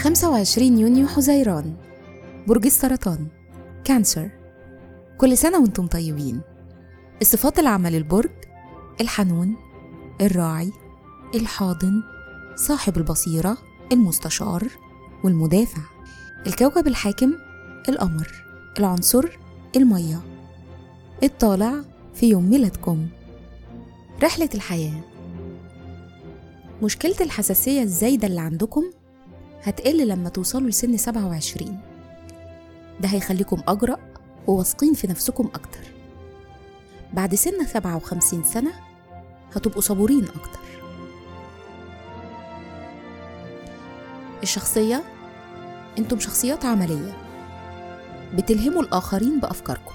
25 يونيو حزيران برج السرطان كانسر. كل سنة وأنتم طيبين. الصفات العامة للبرج الحنون الراعي الحاضن صاحب البصيرة المستشار والمدافع. الكوكب الحاكم القمر. العنصر المية. الطالع في يوم ميلادكم. رحلة الحياة. مشكلة الحساسية الزايدة اللي عندكم هتقل لما توصلوا لسن 27 ده هيخليكم أجرأ وواثقين في نفسكم أكتر. بعد سن 57 سنة هتبقوا صبورين أكتر. الشخصية؟ أنتم شخصيات عملية. بتلهموا الآخرين بأفكاركم.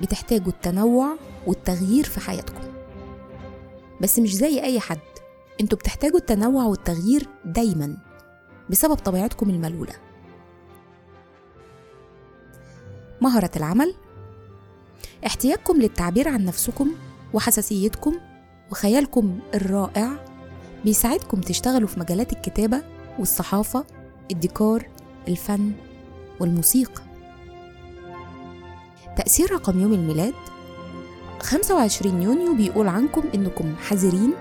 بتحتاجوا التنوع والتغيير في حياتكم. بس مش زي أي حد. أنتوا بتحتاجوا التنوع والتغيير دايما. بسبب طبيعتكم الملولة. مهرة العمل. احتياجكم للتعبير عن نفسكم وحساسيتكم وخيالكم الرائع بيساعدكم تشتغلوا في مجالات الكتابة والصحافة الديكور الفن والموسيقى. تأثير رقم يوم الميلاد. 25 يونيو بيقول عنكم إنكم حذرين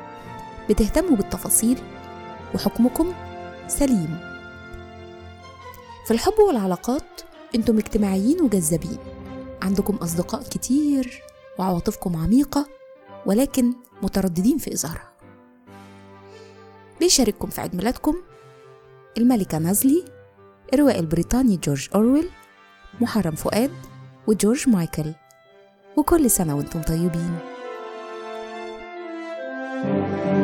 بتهتموا بالتفاصيل وحكمكم سليم. في الحب والعلاقات أنتم اجتماعيين وجذابين. عندكم أصدقاء كتير وعواطفكم عميقة ولكن مترددين في إظهارها. بيشارككم في عيد ميلادكم؟ الملكة نازلي الروائي البريطاني جورج أورويل محرم فؤاد وجورج مايكل. وكل سنة وأنتم طيبين. thank you